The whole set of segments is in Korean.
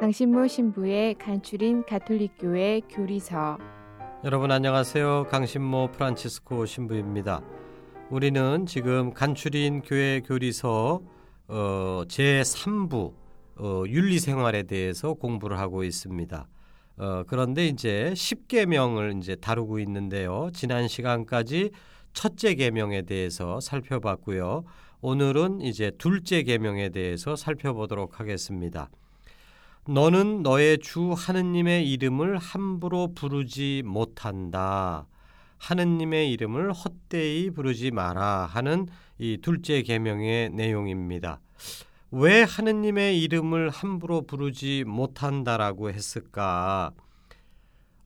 강신모 신부의 간추린 가톨릭교회 교리서 여러분 안녕하세요. 강신모 프란치스코 신부입니다. 우리는 지금 간추린 교회 교리서 어, 제 3부 어, 윤리 생활에 대해서 공부를 하고 있습니다. 어, 그런데 이제 10계명을 이제 다루고 있는데요. 지난 시간까지 첫째 계명에 대해서 살펴봤고요. 오늘은 이제 둘째 계명에 대해서 살펴보도록 하겠습니다. 너는 너의 주 하느님의 이름을 함부로 부르지 못한다. 하느님의 이름을 헛되이 부르지 마라 하는 이 둘째 계명의 내용입니다. 왜 하느님의 이름을 함부로 부르지 못한다라고 했을까?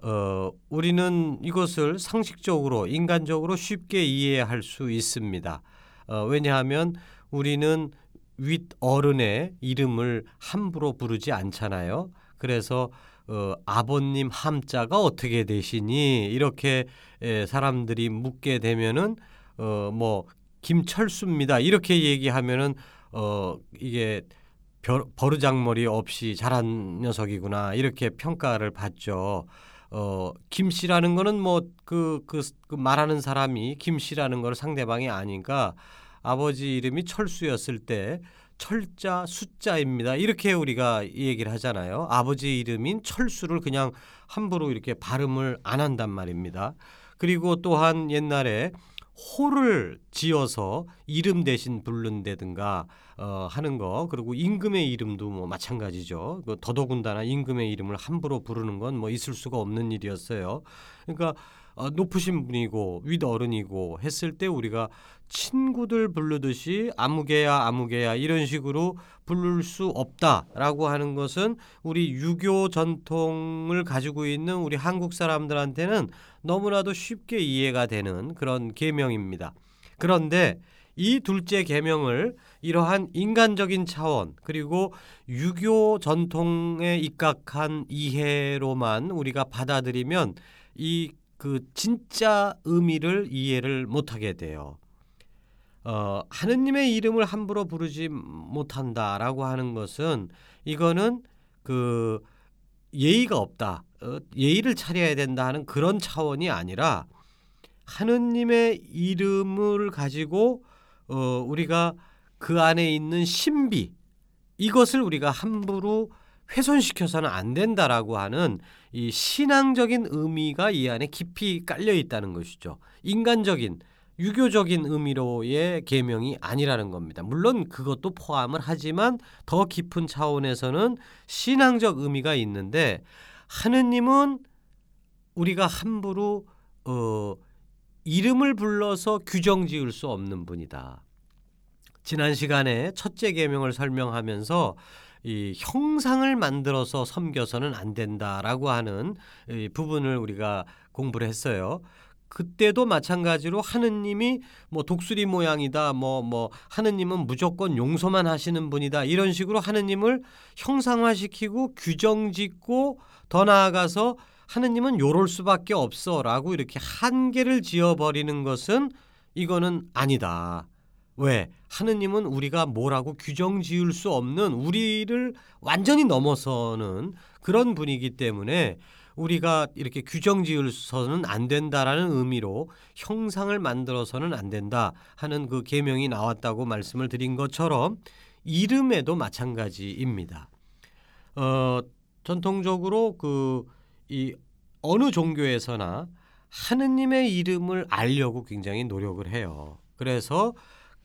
어, 우리는 이것을 상식적으로 인간적으로 쉽게 이해할 수 있습니다. 어, 왜냐하면 우리는 윗 어른의 이름을 함부로 부르지 않잖아요. 그래서 어, 아버님 함자가 어떻게 되시니 이렇게 에, 사람들이 묻게 되면은 어, 뭐 김철수입니다 이렇게 얘기하면은 어, 이게 벼, 버르장머리 없이 잘한 녀석이구나 이렇게 평가를 받죠. 어, 김씨라는 거는 뭐그 그, 그 말하는 사람이 김씨라는 걸 상대방이 아니까 아버지 이름이 철수였을 때 철자 숫자입니다. 이렇게 우리가 얘기를 하잖아요. 아버지 이름인 철수를 그냥 함부로 이렇게 발음을 안 한단 말입니다. 그리고 또한 옛날에 호를 지어서 이름 대신 부른다든가 어, 하는 거 그리고 임금의 이름도 뭐 마찬가지죠. 그 더더군다나 임금의 이름을 함부로 부르는 건 뭐 있을 수가 없는 일이었어요. 그러니까 어, 높으신 분이고 윗 어른이고 했을 때 우리가 친구들 부르듯이 아무개야 아무개야 이런 식으로 부를 수 없다라고 하는 것은 우리 유교 전통을 가지고 있는 우리 한국 사람들한테는 너무나도 쉽게 이해가 되는 그런 계명입니다. 그런데 이 둘째 계명을 이러한 인간적인 차원 그리고 유교 전통에 입각한 이해로만 우리가 받아들이면 이 그 진짜 의미를 이해를 못하게 돼요. 어, 하느님의 이름을 함부로 부르지 못한다라고 하는 것은 이거는 그 예의가 없다. 어, 예의를 차려야 된다 하는 그런 차원이 아니라 하느님의 이름을 가지고 어, 우리가 그 안에 있는 신비 이것을 우리가 함부로 훼손시켜서는 안 된다라고 하는 이 신앙적인 의미가 이 안에 깊이 깔려 있다는 것이죠. 인간적인 유교적인 의미로의 계명이 아니라는 겁니다. 물론 그것도 포함을 하지만 더 깊은 차원에서는 신앙적 의미가 있는데 하느님은 우리가 함부로 어, 이름을 불러서 규정 지을 수 없는 분이다. 지난 시간에 첫째 계명을 설명하면서 이 형상을 만들어서 섬겨서는 안 된다라고 하는 이 부분을 우리가 공부를 했어요. 그때도 마찬가지로 하느님이 뭐 독수리 모양이다 뭐뭐 뭐 하느님은 무조건 용서만 하시는 분이다 이런 식으로 하느님을 형상화시키고 규정짓고 더 나아가서 하느님은 요럴 수밖에 없어라고 이렇게 한계를 지어버리는 것은 이거는 아니다. 왜? 하느님은 우리가 뭐라고 규정 지을 수 없는 우리를 완전히 넘어서는 그런 분이기 때문에 우리가 이렇게 규정 지을서는 안 된다라는 의미로 형상을 만들어서는 안 된다 하는 그 계명이 나왔다고 말씀을 드린 것처럼 이름에도 마찬가지입니다. 어, 전통적으로 그 이 어느 종교에서나 하느님의 이름을 알려고 굉장히 노력을 해요. 그래서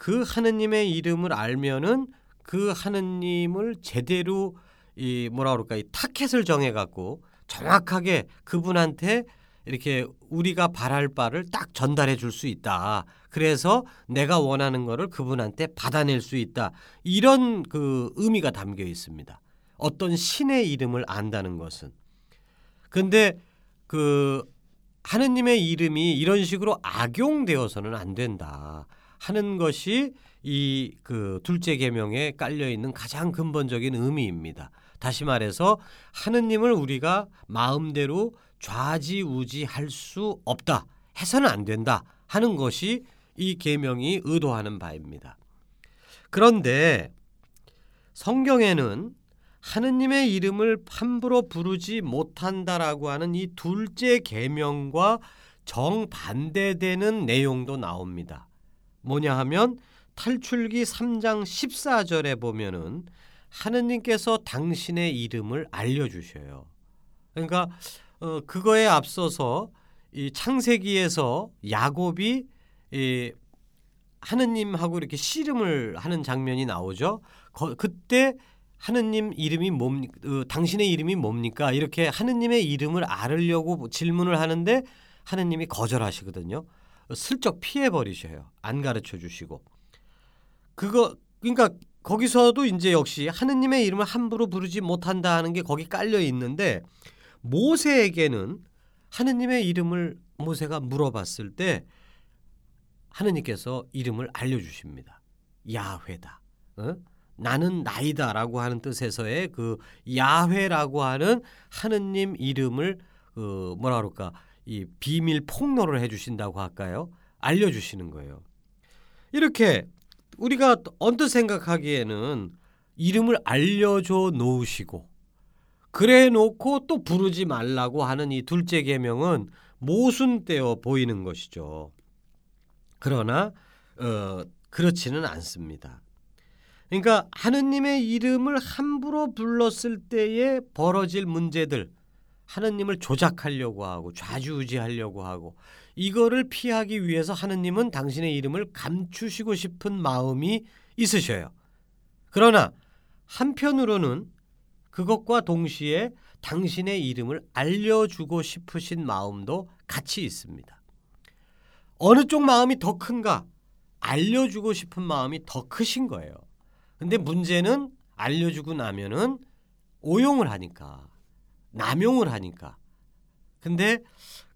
그 하느님의 이름을 알면은 그 하느님을 제대로 이 뭐라 그럴까 이 타켓을 정해 갖고 정확하게 그분한테 이렇게 우리가 바랄 바를 딱 전달해 줄 수 있다. 그래서 내가 원하는 거를 그분한테 받아낼 수 있다. 이런 그 의미가 담겨 있습니다. 어떤 신의 이름을 안다는 것은. 근데 그 하느님의 이름이 이런 식으로 악용되어서는 안 된다 하는 것이 이 그 둘째 계명에 깔려 있는 가장 근본적인 의미입니다. 다시 말해서 하느님을 우리가 마음대로 좌지우지할 수 없다. 해서는 안 된다 하는 것이 이 계명이 의도하는 바입니다. 그런데 성경에는 하느님의 이름을 함부로 부르지 못한다라고 하는 이 둘째 계명과 정반대되는 내용도 나옵니다. 뭐냐 하면 탈출기 3장 14절에 보면은 하느님께서 당신의 이름을 알려 주셔요. 그러니까 어, 그거에 앞서서 이 창세기에서 야곱이 이 하느님하고 이렇게 씨름을 하는 장면이 나오죠. 거, 그때 하느님 이름이 뭡니까? 어, 당신의 이름이 뭡니까? 이렇게 하느님의 이름을 알으려고 질문을 하는데 하느님이 거절하시거든요. 슬쩍 피해 버리셔요. 안 가르쳐 주시고. 그거 그러니까 거기서도 이제 역시 하느님의 이름을 함부로 부르지 못한다 하는 게 거기 깔려 있는데 모세에게는 하느님의 이름을 모세가 물어봤을 때 하느님께서 이름을 알려 주십니다. 야훼다. 어? 나는 나이다라고 하는 뜻에서의 그 야훼라고 하는 하느님 이름을 그 뭐라 그럴까 이 비밀 폭로를 해주신다고 할까요? 알려주시는 거예요. 이렇게 우리가 언뜻 생각하기에는 이름을 알려줘 놓으시고 그래 놓고 또 부르지 말라고 하는 이 둘째 계명은 모순되어 보이는 것이죠. 그러나 어, 그렇지는 않습니다. 그러니까 하느님의 이름을 함부로 불렀을 때에 벌어질 문제들 하느님을 조작하려고 하고 좌지우지하려고 하고 이거를 피하기 위해서 하느님은 당신의 이름을 감추시고 싶은 마음이 있으셔요. 그러나 한편으로는 그것과 동시에 당신의 이름을 알려주고 싶으신 마음도 같이 있습니다. 어느 쪽 마음이 더 큰가? 알려주고 싶은 마음이 더 크신 거예요. 근데 문제는 알려주고 나면은 오용을 하니까 남용을 하니까. 근데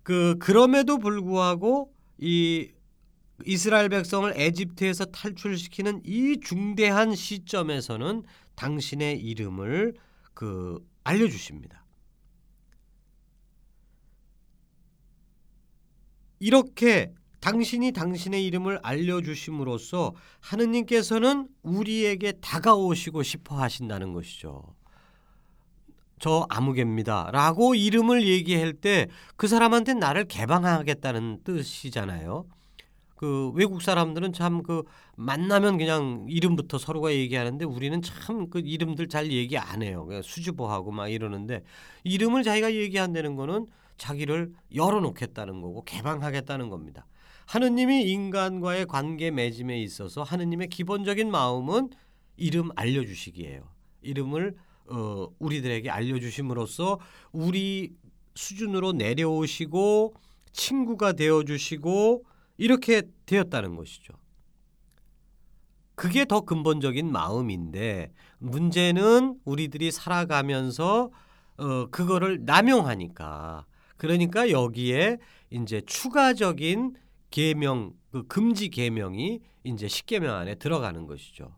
그 그럼에도 불구하고 이 이스라엘 백성을 에집트에서 탈출시키는 이 중대한 시점에서는 당신의 이름을 그 알려 주십니다. 이렇게 당신이 당신의 이름을 알려 주심으로써 하느님께서는 우리에게 다가오시고 싶어 하신다는 것이죠. 저 아무개입니다. 라고 이름을 얘기할 때 그 사람한테 나를 개방하겠다는 뜻이잖아요. 그 외국 사람들은 참 그 만나면 그냥 이름부터 서로가 얘기하는데 우리는 참 그 이름들 잘 얘기 안 해요. 그냥 수줍어하고 막 이러는데 이름을 자기가 얘기한다는 거는 자기를 열어놓겠다는 거고 개방하겠다는 겁니다. 하느님이 인간과의 관계 맺음에 있어서 하느님의 기본적인 마음은 이름 알려주시기예요. 이름을 어, 우리들에게 알려주심으로써 우리 수준으로 내려오시고 친구가 되어주시고 이렇게 되었다는 것이죠. 그게 더 근본적인 마음인데 문제는 우리들이 살아가면서 어, 그거를 남용하니까 그러니까 여기에 이제 추가적인 계명 그 금지 계명이 이제 십계명 안에 들어가는 것이죠.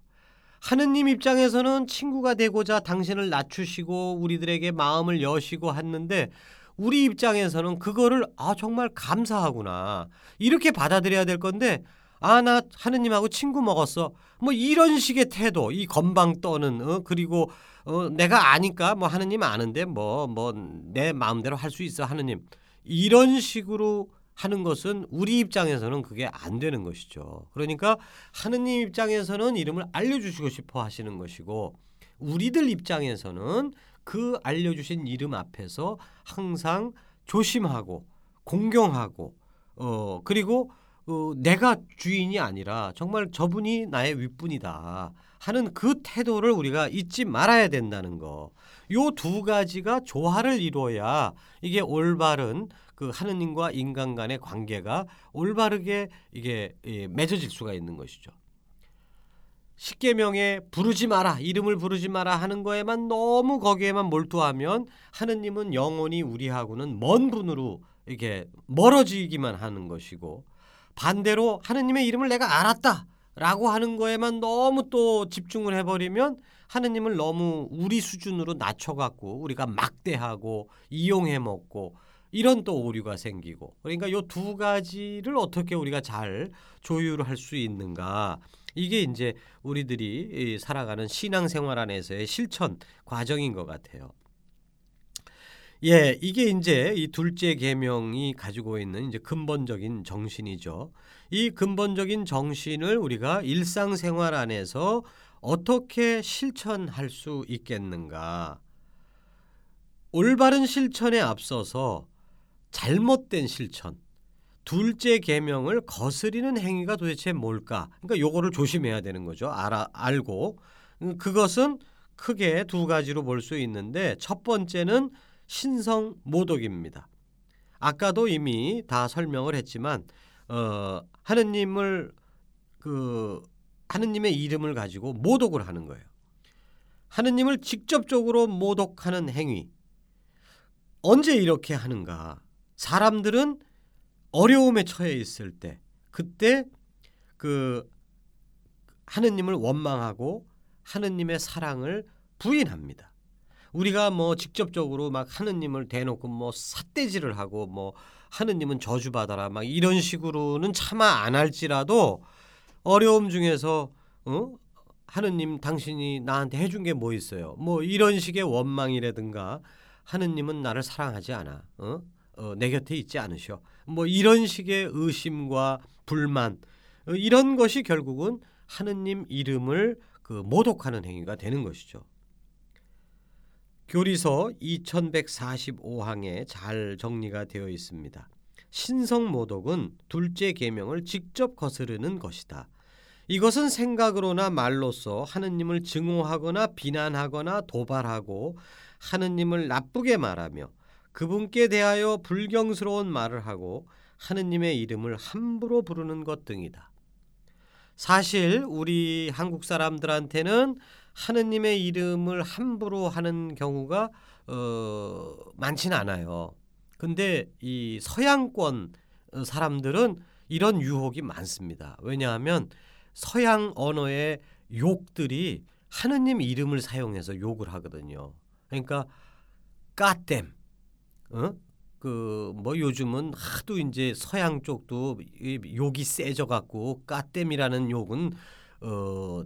하느님 입장에서는 친구가 되고자 당신을 낮추시고 우리들에게 마음을 여시고 했는데 우리 입장에서는 그거를 아 정말 감사하구나. 이렇게 받아들여야 될 건데 아 나 하느님하고 친구 먹었어. 뭐 이런 식의 태도 이 건방 떠는 어 그리고 어 내가 아니까 뭐 하느님 아는데 뭐 뭐 내 마음대로 할 수 있어 하느님. 이런 식으로 하는 것은 우리 입장에서는 그게 안 되는 것이죠. 그러니까 하느님 입장에서는 이름을 알려주시고 싶어 하시는 것이고 우리들 입장에서는 그 알려주신 이름 앞에서 항상 조심하고 공경하고 어 그리고 어, 내가 주인이 아니라 정말 저분이 나의 윗분이다 하는 그 태도를 우리가 잊지 말아야 된다는 거. 요 두 가지가 조화를 이루어야 이게 올바른 그 하느님과 인간 간의 관계가 올바르게 이게 예, 맺어질 수가 있는 것이죠. 십계명에 부르지 마라 이름을 부르지 마라 하는 거에만 너무 거기에만 몰두하면 하느님은 영원히 우리하고는 먼 분으로 이게 멀어지기만 하는 것이고 반대로 하느님의 이름을 내가 알았다라고 하는 거에만 너무 또 집중을 해버리면 하느님을 너무 우리 수준으로 낮춰갖고 우리가 막대하고 이용해 먹고 이런 또 오류가 생기고 그러니까 요 두 가지를 어떻게 우리가 잘 조율할 수 있는가 이게 이제 우리들이 살아가는 신앙생활 안에서의 실천 과정인 것 같아요. 예, 이게 이제 이 둘째 계명이 가지고 있는 이제 근본적인 정신이죠. 이 근본적인 정신을 우리가 일상생활 안에서 어떻게 실천할 수 있겠는가? 올바른 실천에 앞서서 잘못된 실천, 둘째 계명을 거스리는 행위가 도대체 뭘까? 그러니까 요거를 조심해야 되는 거죠. 알아 알고 그것은 크게 두 가지로 볼 수 있는데 첫 번째는 신성 모독입니다. 아까도 이미 다 설명을 했지만 어, 하느님을 그 하느님의 이름을 가지고 모독을 하는 거예요. 하느님을 직접적으로 모독하는 행위. 언제 이렇게 하는가? 사람들은 어려움에 처해 있을 때 그때 그 하느님을 원망하고 하느님의 사랑을 부인합니다. 우리가 뭐 직접적으로 막 하느님을 대놓고 뭐 삿대질을 하고 뭐 하느님은 저주받아라 막 이런 식으로는 차마 안 할지라도 어려움 중에서 어? 하느님 당신이 나한테 해준 게 뭐 있어요? 뭐 이런 식의 원망이라든가 하느님은 나를 사랑하지 않아. 어? 어, 내 곁에 있지 않으셔. 뭐 이런 식의 의심과 불만 어, 이런 것이 결국은 하느님 이름을 그 모독하는 행위가 되는 것이죠. 교리서 2145항에 잘 정리가 되어 있습니다. 신성 모독은 둘째 계명을 직접 거스르는 것이다. 이것은 생각으로나 말로써 하느님을 증오하거나 비난하거나 도발하고 하느님을 나쁘게 말하며 그분께 대하여 불경스러운 말을 하고 하느님의 이름을 함부로 부르는 것 등이다. 사실 우리 한국 사람들한테는 하느님의 이름을 함부로 하는 경우가 어, 많지는 않아요. 근데 이 서양권 사람들은 이런 유혹이 많습니다. 왜냐하면 서양 언어의 욕들이 하느님 이름을 사용해서 욕을 하거든요. 그러니까 까댐, 어? 그뭐 요즘은 하도 이제 서양 쪽도 욕이 세져 갖고 까댐이라는 욕은 어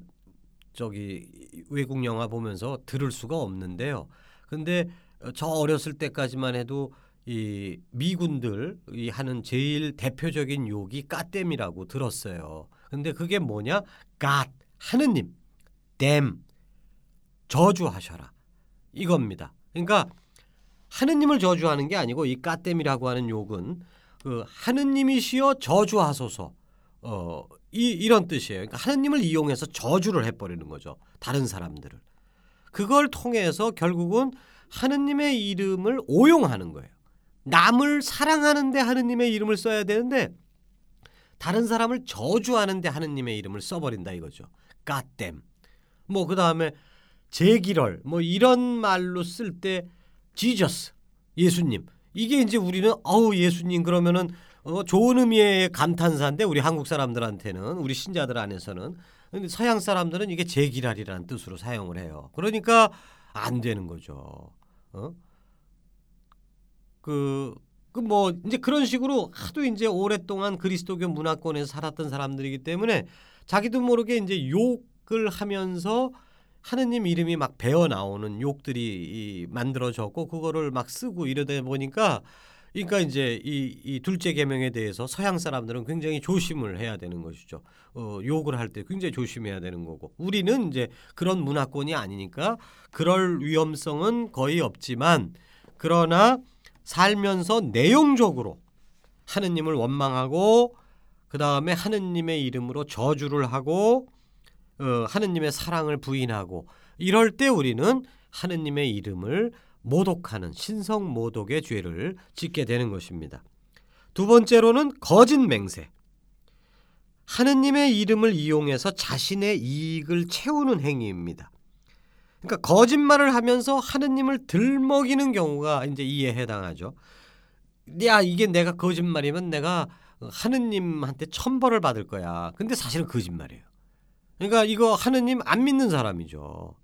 저기 외국 영화 보면서 들을 수가 없는데요. 근데 저 어렸을 때까지만 해도 이 미군들 이 하는 제일 대표적인 욕이 까댐이라고 들었어요. 근데 그게 뭐냐? 갓 하느님, 댐 저주하셔라 이겁니다. 그러니까 하느님을 저주하는 게 아니고 이 까땜이라고 하는 욕은 그 하느님이시여 저주하소서 어, 이, 이런 뜻이에요. 그러니까 하느님을 이용해서 저주를 해버리는 거죠. 다른 사람들을. 그걸 통해서 결국은 하느님의 이름을 오용하는 거예요. 남을 사랑하는데 하느님의 이름을 써야 되는데 다른 사람을 저주하는데 하느님의 이름을 써버린다 이거죠. 까땜. 뭐 그 다음에 제기럴 뭐 이런 말로 쓸때 지저스 예수님 이게 이제 우리는 어우 예수님 그러면은 어, 좋은 의미의 감탄사인데 우리 한국 사람들한테는 우리 신자들 안에서는 근데 서양 사람들은 이게 제기랄이라는 뜻으로 사용을 해요. 그러니까 안 되는 거죠. 어? 그, 그 뭐, 이제 그런 식으로 하도 이제 오랫동안 그리스도교 문화권에서 살았던 사람들이기 때문에 자기도 모르게 이제 욕을 하면서 하느님 이름이 막 배어 나오는 욕들이 만들어졌고 그거를 막 쓰고 이러다 보니까 그러니까 이제 이, 이 둘째 계명에 대해서 서양 사람들은 굉장히 조심을 해야 되는 것이죠. 어, 욕을 할 때 굉장히 조심해야 되는 거고 우리는 이제 그런 문화권이 아니니까 그럴 위험성은 거의 없지만 그러나 살면서 내용적으로 하느님을 원망하고 그 다음에 하느님의 이름으로 저주를 하고 어, 하느님의 사랑을 부인하고 이럴 때 우리는 하느님의 이름을 모독하는 신성 모독의 죄를 짓게 되는 것입니다. 두 번째로는 거짓 맹세. 하느님의 이름을 이용해서 자신의 이익을 채우는 행위입니다. 그러니까 거짓말을 하면서 하느님을 들먹이는 경우가 이제 이에 해당하죠. 야 이게 내가 거짓말이면 내가 하느님한테 천벌을 받을 거야. 근데 사실은 거짓말이에요. 그러니까 이거 하느님 안 믿는 사람이죠.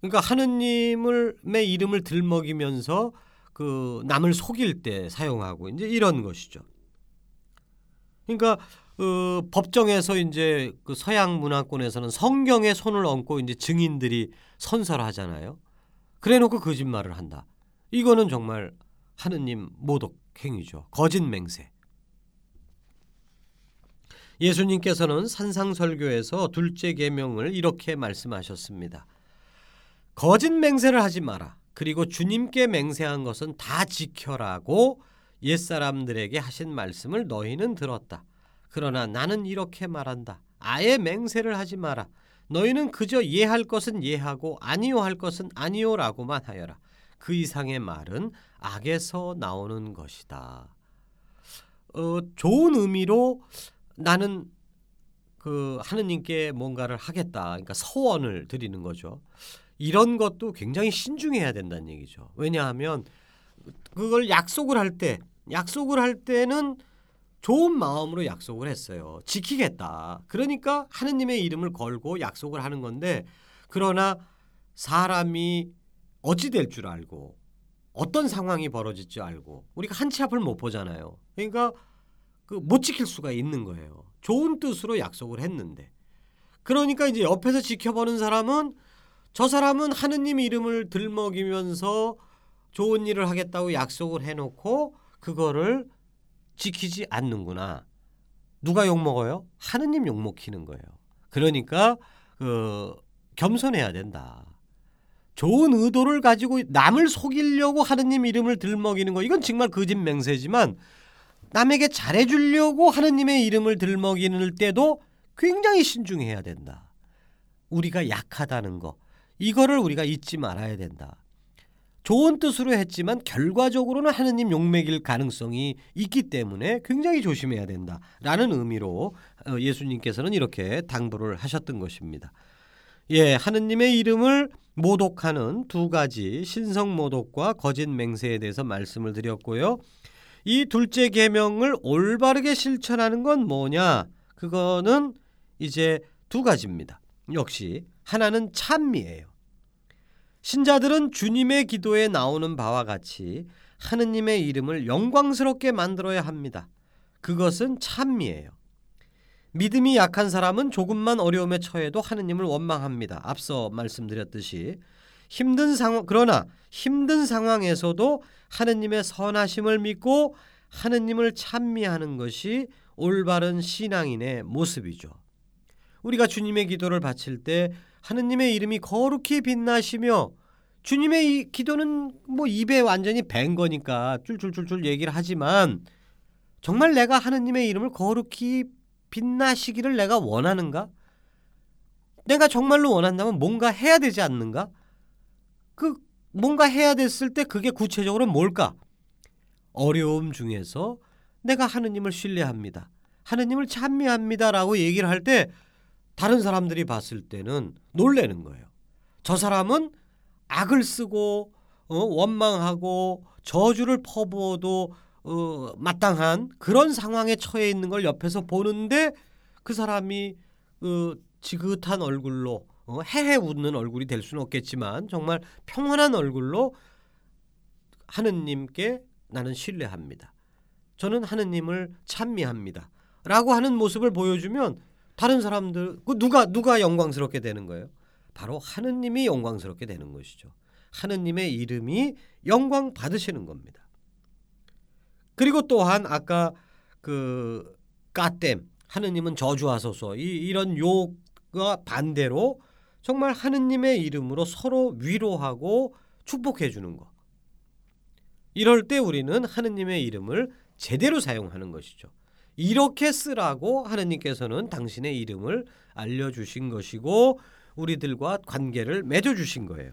그러니까 하느님을의 이름을 들먹이면서 그 남을 속일 때 사용하고 이제 이런 것이죠. 그러니까 어, 법정에서 이제 그 서양 문화권에서는 성경에 손을 얹고 이제 증인들이 선설하잖아요. 그래놓고 거짓말을 한다. 이거는 정말 하느님 모독 행위죠. 거짓 맹세. 예수님께서는 산상설교에서 둘째 계명을 이렇게 말씀하셨습니다. 거짓 맹세를 하지 마라. 그리고 주님께 맹세한 것은 다 지켜라고 옛사람들에게 하신 말씀을 너희는 들었다. 그러나 나는 이렇게 말한다. 아예 맹세를 하지 마라. 너희는 그저 예할 것은 예하고 아니요 할 것은 아니요라고만 하여라. 그 이상의 말은 악에서 나오는 것이다. 어, 좋은 의미로 나는 그 하느님께 뭔가를 하겠다. 그러니까 서원을 드리는 거죠. 이런 것도 굉장히 신중해야 된다는 얘기죠. 왜냐하면 그걸 약속을 할 때, 약속을 할 때는 좋은 마음으로 약속을 했어요. 지키겠다. 그러니까 하느님의 이름을 걸고 약속을 하는 건데, 그러나 사람이 어찌 될 줄 알고, 어떤 상황이 벌어질 줄 알고, 우리가 한치 앞을 못 보잖아요. 그러니까 그 못 지킬 수가 있는 거예요. 좋은 뜻으로 약속을 했는데. 그러니까 이제 옆에서 지켜보는 사람은 저 사람은 하느님 이름을 들먹이면서 좋은 일을 하겠다고 약속을 해놓고 그거를 지키지 않는구나. 누가 욕 먹어요? 하느님 욕 먹히는 거예요. 그러니까 그 겸손해야 된다. 좋은 의도를 가지고 남을 속이려고 하느님 이름을 들먹이는 거 이건 정말 거짓 맹세지만 남에게 잘해주려고 하느님의 이름을 들먹이는 때도 굉장히 신중해야 된다. 우리가 약하다는 거 이거를 우리가 잊지 말아야 된다. 좋은 뜻으로 했지만 결과적으로는 하느님 욕먹일 가능성이 있기 때문에 굉장히 조심해야 된다라는 의미로 어, 예수님께서는 이렇게 당부를 하셨던 것입니다. 예, 하느님의 이름을 모독하는 두 가지 신성 모독과 거짓 맹세에 대해서 말씀을 드렸고요. 이 둘째 계명을 올바르게 실천하는 건 뭐냐? 그거는 이제 두 가지입니다. 역시 하나는 찬미예요. 신자들은 주님의 기도에 나오는 바와 같이 하느님의 이름을 영광스럽게 만들어야 합니다. 그것은 찬미예요. 믿음이 약한 사람은 조금만 어려움에 처해도 하느님을 원망합니다. 앞서 말씀드렸듯이 힘든 상황 그러나 힘든 상황에서도 하느님의 선하심을 믿고 하느님을 찬미하는 것이 올바른 신앙인의 모습이죠. 우리가 주님의 기도를 바칠 때 하느님의 이름이 거룩히 빛나시며 주님의 이 기도는 뭐 입에 완전히 밴 거니까 쫄쫄쫄쫄 얘기를 하지만 정말 내가 하느님의 이름을 거룩히 빛나시기를 내가 원하는가? 내가 정말로 원한다면 뭔가 해야 되지 않는가? 그 뭔가 해야 됐을 때 그게 구체적으로 뭘까? 어려움 중에서 내가 하느님을 신뢰합니다. 하느님을 찬미합니다라고 얘기를 할 때 다른 사람들이 봤을 때는 놀래는 거예요. 저 사람은 악을 쓰고 어, 원망하고 저주를 퍼부어도 어, 마땅한 그런 상황에 처해 있는 걸 옆에서 보는데 그 사람이 어, 지긋한 얼굴로 어, 해해 웃는 얼굴이 될 수는 없겠지만 정말 평온한 얼굴로 하느님께 나는 신뢰합니다. 저는 하느님을 찬미합니다. 라고 하는 모습을 보여주면 다른 사람들 그 누가 누가 영광스럽게 되는 거예요? 바로 하느님이 영광스럽게 되는 것이죠. 하느님의 이름이 영광 받으시는 겁니다. 그리고 또한 아까 그 까댐 하느님은 저주하소서 이, 이런 욕과 반대로 정말 하느님의 이름으로 서로 위로하고 축복해 주는 거. 이럴 때 우리는 하느님의 이름을 제대로 사용하는 것이죠. 이렇게 쓰라고 하느님께서는 당신의 이름을 알려주신 것이고 우리들과 관계를 맺어주신 거예요.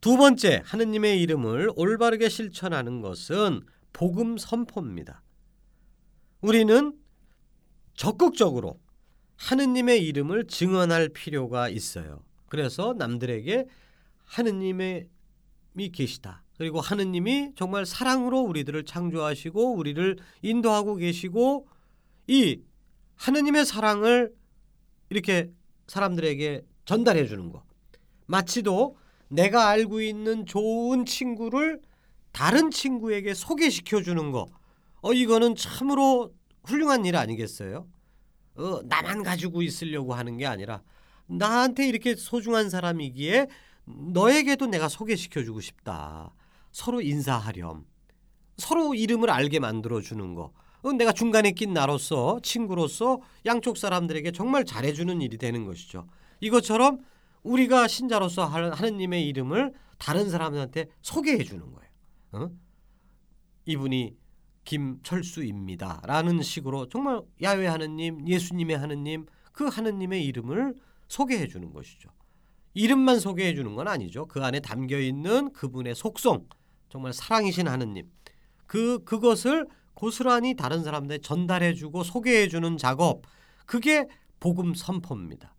두 번째, 하느님의 이름을 올바르게 실천하는 것은 복음 선포입니다. 우리는 적극적으로 하느님의 이름을 증언할 필요가 있어요. 그래서 남들에게 하느님의 계시다. 그리고 하느님이 정말 사랑으로 우리들을 창조하시고 우리를 인도하고 계시고 이 하느님의 사랑을 이렇게 사람들에게 전달해 주는 거. 마치도 내가 알고 있는 좋은 친구를 다른 친구에게 소개시켜 주는 거. 어 이거는 참으로 훌륭한 일 아니겠어요? 어 나만 가지고 있으려고 하는 게 아니라 나한테 이렇게 소중한 사람이기에 너에게도 내가 소개시켜 주고 싶다. 서로 인사하렴. 서로 이름을 알게 만들어 주는 거. 어, 내가 중간에 낀 나로서 친구로서 양쪽 사람들에게 정말 잘해 주는 일이 되는 것이죠. 이것처럼 우리가 신자로서 하느님의 이름을 다른 사람들한테 소개해 주는 거예요. 어? 이분이 김철수입니다. 라는 식으로 정말 야외 하느님, 예수님의 하느님, 그 하느님의 이름을 소개해 주는 것이죠. 이름만 소개해 주는 건 아니죠. 그 안에 담겨 있는 그분의 속성, 정말 사랑이신 하느님. 그 그것을 고스란히 다른 사람들에 전달해 주고 소개해 주는 작업. 그게 복음 선포입니다.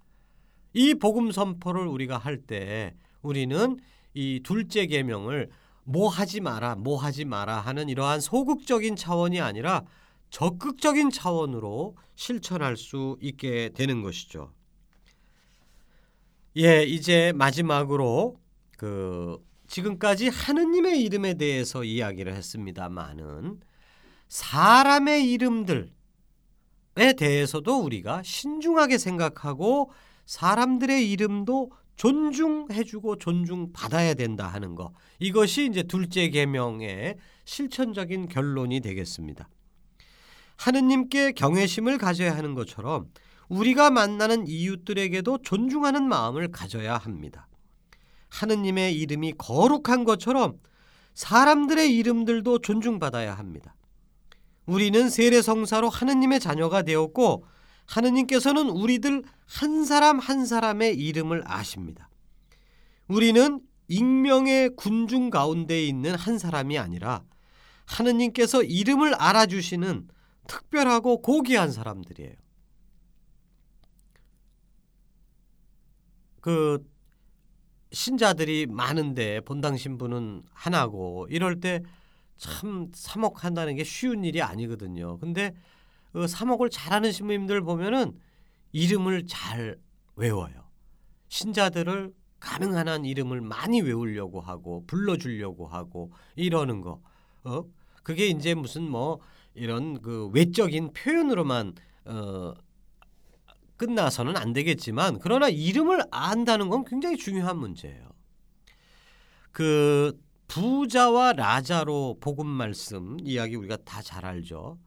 이 복음 선포를 우리가 할 때 우리는 이 둘째 계명을 뭐 하지 마라, 뭐 하지 마라 하는 이러한 소극적인 차원이 아니라 적극적인 차원으로 실천할 수 있게 되는 것이죠. 예, 이제 마지막으로 그 지금까지 하느님의 이름에 대해서 이야기를 했습니다만은 사람의 이름들에 대해서도 우리가 신중하게 생각하고 사람들의 이름도 존중해주고 존중받아야 된다 하는 것 이것이 이제 둘째 계명의 실천적인 결론이 되겠습니다. 하느님께 경외심을 가져야 하는 것처럼 우리가 만나는 이웃들에게도 존중하는 마음을 가져야 합니다. 하느님의 이름이 거룩한 것처럼 사람들의 이름들도 존중받아야 합니다. 우리는 세례성사로 하느님의 자녀가 되었고 하느님께서는 우리들 한 사람 한 사람의 이름을 아십니다. 우리는 익명의 군중 가운데 있는 한 사람이 아니라 하느님께서 이름을 알아주시는 특별하고 고귀한 사람들이에요. 그 신자들이 많은데 본당 신부는 하나고 이럴 때 참 사목한다는 게 쉬운 일이 아니거든요. 근데 그 사목을 잘하는 신부님들 보면은 이름을 잘 외워요. 신자들을 가능한 한 이름을 많이 외우려고 하고 불러주려고 하고 이러는 거. 어? 그게 이제 무슨 뭐 이런 그 외적인 표현으로만 어 끝나서는 안 되겠지만 그러나 이름을 안다는 건 굉장히 중요한 문제예요. 그 부자와 라자로 복음 말씀 이야기 우리가 다 잘 알죠.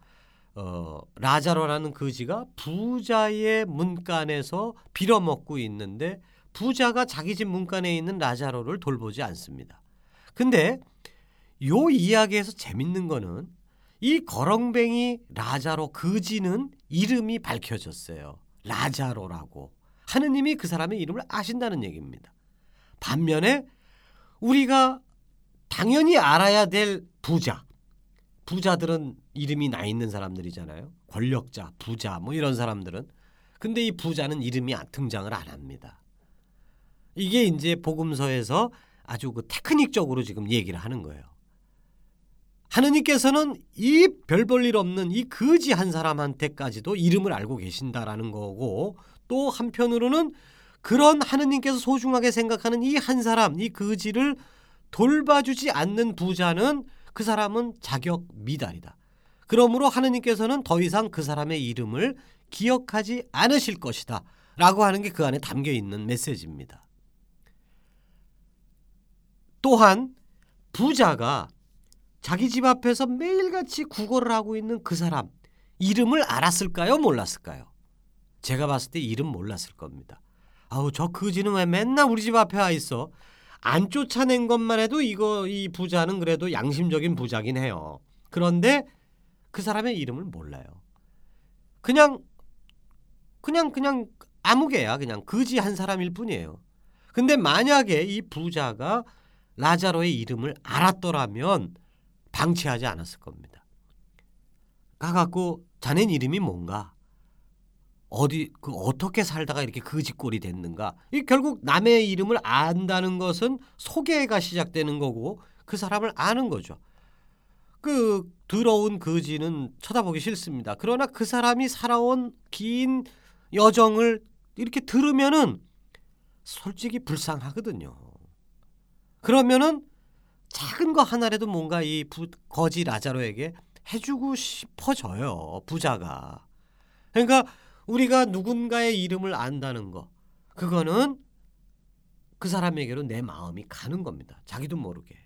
어, 라자로라는 거지가 부자의 문간에서 빌어먹고 있는데 부자가 자기 집 문간에 있는 라자로를 돌보지 않습니다. 근데 요 이야기에서 재밌는 거는 이 거렁뱅이 라자로 거지는 이름이 밝혀졌어요. 라자로라고 하느님이 그 사람의 이름을 아신다는 얘기입니다. 반면에 우리가 당연히 알아야 될 부자 부자들은 이름이 나 있는 사람들이잖아요. 권력자, 부자 뭐 이런 사람들은 근데 이 부자는 이름이 등장을 안 합니다. 이게 이제 복음서에서 아주 그 테크닉적으로 지금 얘기를 하는 거예요. 하느님께서는 이 별 볼 일 없는 이 거지 한 사람한테까지도 이름을 알고 계신다라는 거고 또 한편으로는 그런 하느님께서 소중하게 생각하는 이 한 사람, 이 거지를 돌봐주지 않는 부자는 그 사람은 자격 미달이다. 그러므로 하느님께서는 더 이상 그 사람의 이름을 기억하지 않으실 것이다. 라고 하는 게 그 안에 담겨 있는 메시지입니다. 또한 부자가 자기 집 앞에서 매일같이 구걸을 하고 있는 그 사람 이름을 알았을까요? 몰랐을까요? 제가 봤을 때 이름 몰랐을 겁니다. 아우 저 그 지는 왜 맨날 우리 집 앞에 와 있어? 안 쫓아낸 것만 해도 이거 이 부자는 그래도 양심적인 부자긴 해요. 그런데 그 사람의 이름을 몰라요. 그냥 그냥 그냥 아무개야 그냥 거지 한 사람일 뿐이에요. 근데 만약에 이 부자가 라자로의 이름을 알았더라면 방치하지 않았을 겁니다. 가갖고 자넨 이름이 뭔가? 어디 그 어떻게 살다가 이렇게 거지꼴이 됐는가? 이 결국 남의 이름을 안다는 것은 소개가 시작되는 거고 그 사람을 아는 거죠. 그 더러운 거지는 쳐다보기 싫습니다. 그러나 그 사람이 살아온 긴 여정을 이렇게 들으면은 솔직히 불쌍하거든요. 그러면은 작은 거 하나라도 뭔가 이 부, 거지 라자로에게 해주고 싶어져요. 부자가. 그러니까 우리가 누군가의 이름을 안다는 거 그거는 그 사람에게로 내 마음이 가는 겁니다. 자기도 모르게.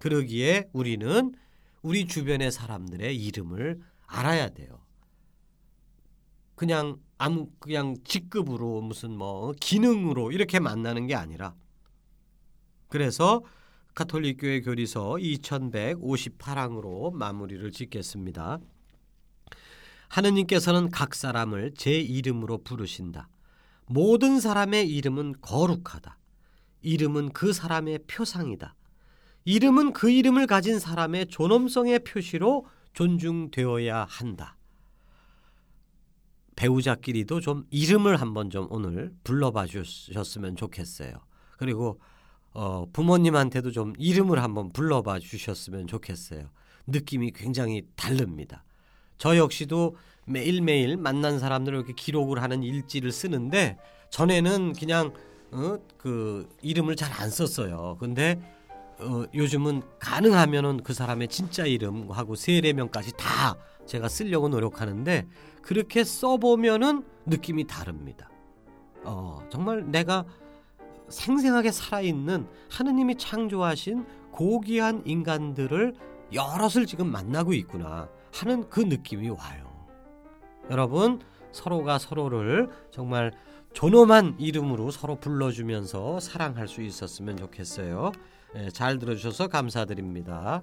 그러기에 우리는 우리 주변의 사람들의 이름을 알아야 돼요. 그냥 아무 그냥 직급으로 무슨 뭐 기능으로 이렇게 만나는 게 아니라 그래서 가톨릭 교회 교리서 2158항으로 마무리를 짓겠습니다. 하느님께서는 각 사람을 제 이름으로 부르신다. 모든 사람의 이름은 거룩하다. 이름은 그 사람의 표상이다. 이름은 그 이름을 가진 사람의 존엄성의 표시로 존중되어야 한다. 배우자끼리도 좀 이름을 한번 좀 오늘 불러봐 주셨으면 좋겠어요. 그리고 어, 부모님한테도 좀 이름을 한번 불러봐 주셨으면 좋겠어요. 느낌이 굉장히 다릅니다. 저 역시도 매일매일 만난 사람들을 이렇게 기록을 하는 일지를 쓰는데 전에는 그냥 어, 그 이름을 잘 안 썼어요. 근데 어, 요즘은 가능하면은 그 사람의 진짜 이름하고 세례명까지 다 제가 쓰려고 노력하는데 그렇게 써보면은 느낌이 다릅니다. 어, 정말 내가 생생하게 살아있는 하느님이 창조하신 고귀한 인간들을 여럿을 지금 만나고 있구나 하는 그 느낌이 와요. 여러분 서로가 서로를 정말 존엄한 이름으로 서로 불러주면서 사랑할 수 있었으면 좋겠어요. 예, 잘 들어주셔서 감사드립니다.